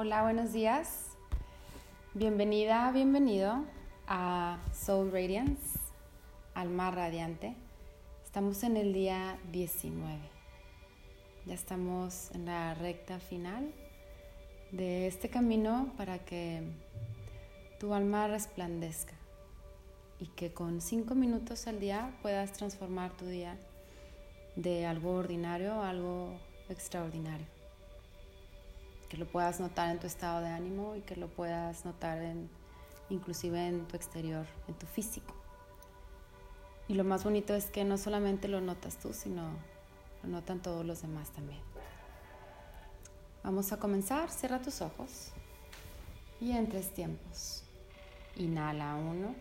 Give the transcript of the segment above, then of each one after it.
Hola, buenos días. Bienvenida, bienvenido a Soul Radiance, Alma Radiante. Estamos en el día 19. Ya estamos en la recta final de este camino para que tu alma resplandezca y que con cinco minutos al día puedas transformar tu día de algo ordinario a algo extraordinario. Que lo puedas notar en tu estado de ánimo y que lo puedas notar en, inclusive en tu exterior, en tu físico. Y lo más bonito es que no solamente lo notas tú, sino lo notan todos los demás también. Vamos a comenzar. Cierra tus ojos. Y en tres tiempos. Inhala uno,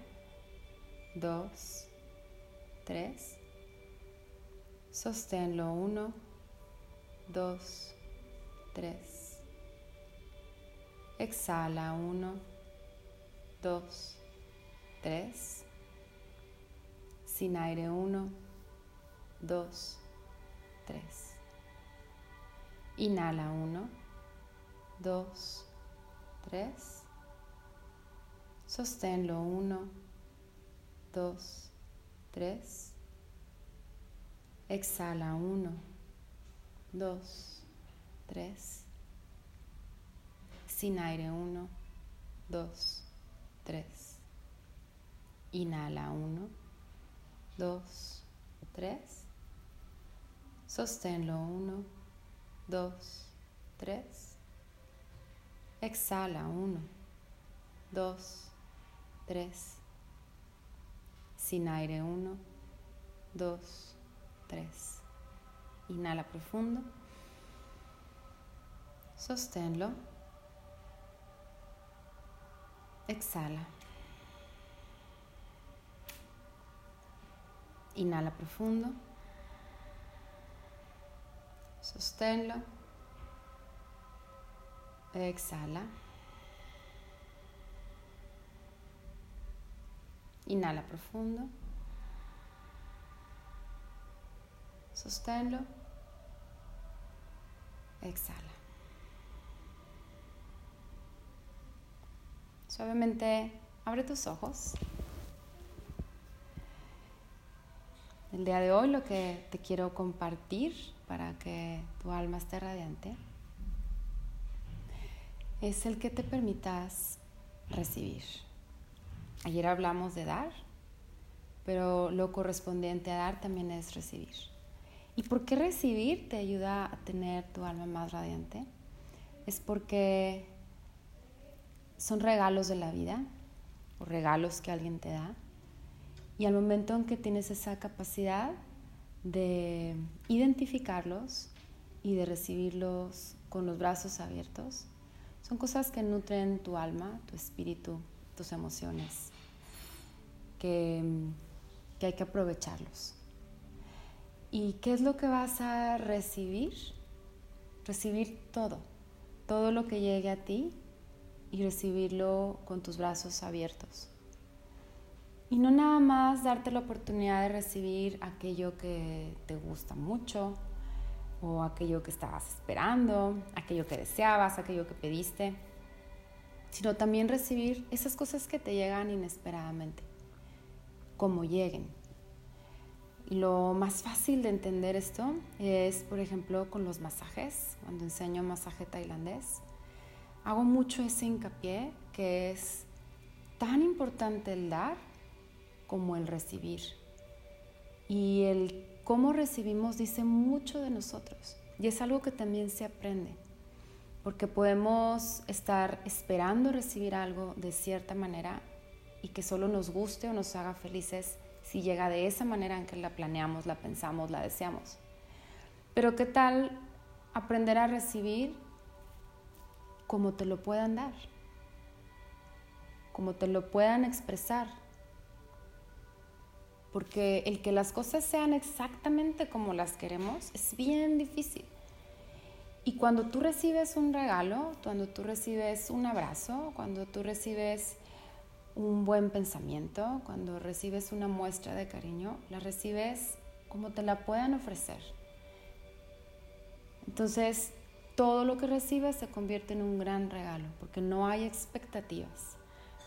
dos, tres. Sosténlo uno, dos, tres. Exhala uno, dos, tres. Sin aire uno, dos, tres. Inhala uno, dos, tres. Sosténlo uno, dos, tres. Exhala uno, dos, tres. Sin aire uno, dos, tres. Inhala uno, dos, tres. Sosténlo uno, dos, tres. Exhala uno, dos, tres. Sin aire uno, dos, tres. Inhala profundo. Sosténlo. Exhala. Inhala profundo. Sosténlo. Exhala. Inhala profundo. Sosténlo. Exhala. Suavemente abre tus ojos. El día de hoy lo que te quiero compartir para que tu alma esté radiante es el que te permitas recibir. Ayer hablamos de dar, pero lo correspondiente a dar también es recibir. ¿Y por qué recibir te ayuda a tener tu alma más radiante? Es porque son regalos de la vida o regalos que alguien te da. Y al momento en que tienes esa capacidad de identificarlos y de recibirlos con los brazos abiertos, son cosas que nutren tu alma, tu espíritu, tus emociones, que, que hay que aprovecharlos. ¿Y qué es lo que vas a recibir? Recibir todo, todo lo que llegue a ti y recibirlo con tus brazos abiertos. Y no nada más darte la oportunidad de recibir aquello que te gusta mucho o aquello que estabas esperando, aquello que deseabas, aquello que pediste, sino también recibir esas cosas que te llegan inesperadamente, como lleguen. Y lo más fácil de entender esto es, por ejemplo, con los masajes. Cuando enseño masaje tailandés, hago mucho ese hincapié que es tan importante el dar como el recibir. Y el cómo recibimos dice mucho de nosotros. Y es algo que también se aprende. Porque podemos estar esperando recibir algo de cierta manera y que solo nos guste o nos haga felices si llega de esa manera en que la planeamos, la pensamos, la deseamos. Pero ¿qué tal aprender a recibir como te lo puedan dar? Como te lo puedan expresar. Porque el que las cosas sean exactamente como las queremos es bien difícil. Y cuando tú recibes un regalo, cuando tú recibes un abrazo, cuando tú recibes un buen pensamiento, cuando recibes una muestra de cariño, la recibes como te la puedan ofrecer. Entonces, todo lo que recibes se convierte en un gran regalo, porque no hay expectativas.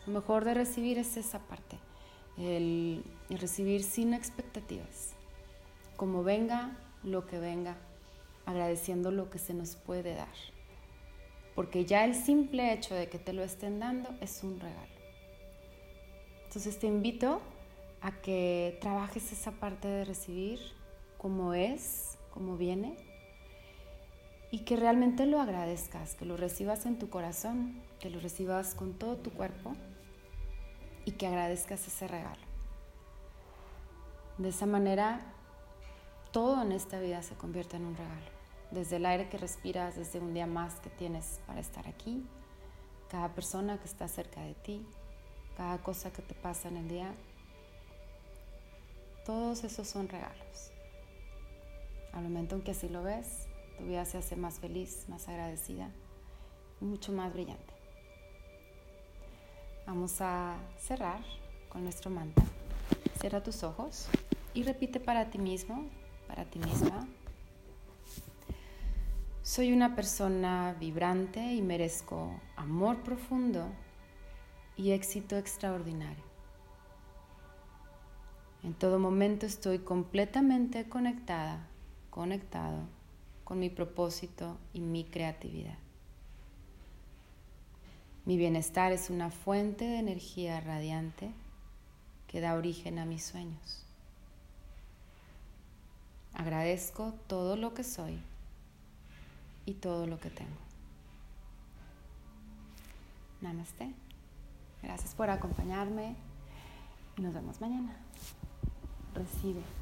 Lo mejor de recibir es esa parte, el, recibir sin expectativas. Como venga, lo que venga, agradeciendo lo que se nos puede dar. Porque ya el simple hecho de que te lo estén dando es un regalo. Entonces te invito a que trabajes esa parte de recibir como es, como viene, y que realmente lo agradezcas, que lo recibas en tu corazón, que lo recibas con todo tu cuerpo y que agradezcas ese regalo. De esa manera, todo en esta vida se convierte en un regalo. Desde el aire que respiras, desde un día más que tienes para estar aquí, cada persona que está cerca de ti, cada cosa que te pasa en el día, todos esos son regalos. Al momento en que así lo ves, tu vida se hace más feliz, más agradecida mucho más brillante. Vamos a cerrar con nuestro mantra. Cierra tus ojos y repite para ti mismo, para ti misma. Soy una persona vibrante y merezco amor profundo y éxito extraordinario. En todo momento estoy completamente conectada, conectado con mi propósito y mi creatividad. Mi bienestar es una fuente de energía radiante que da origen a mis sueños. Agradezco todo lo que soy y todo lo que tengo. Namaste. Gracias por acompañarme y nos vemos mañana. Recibe.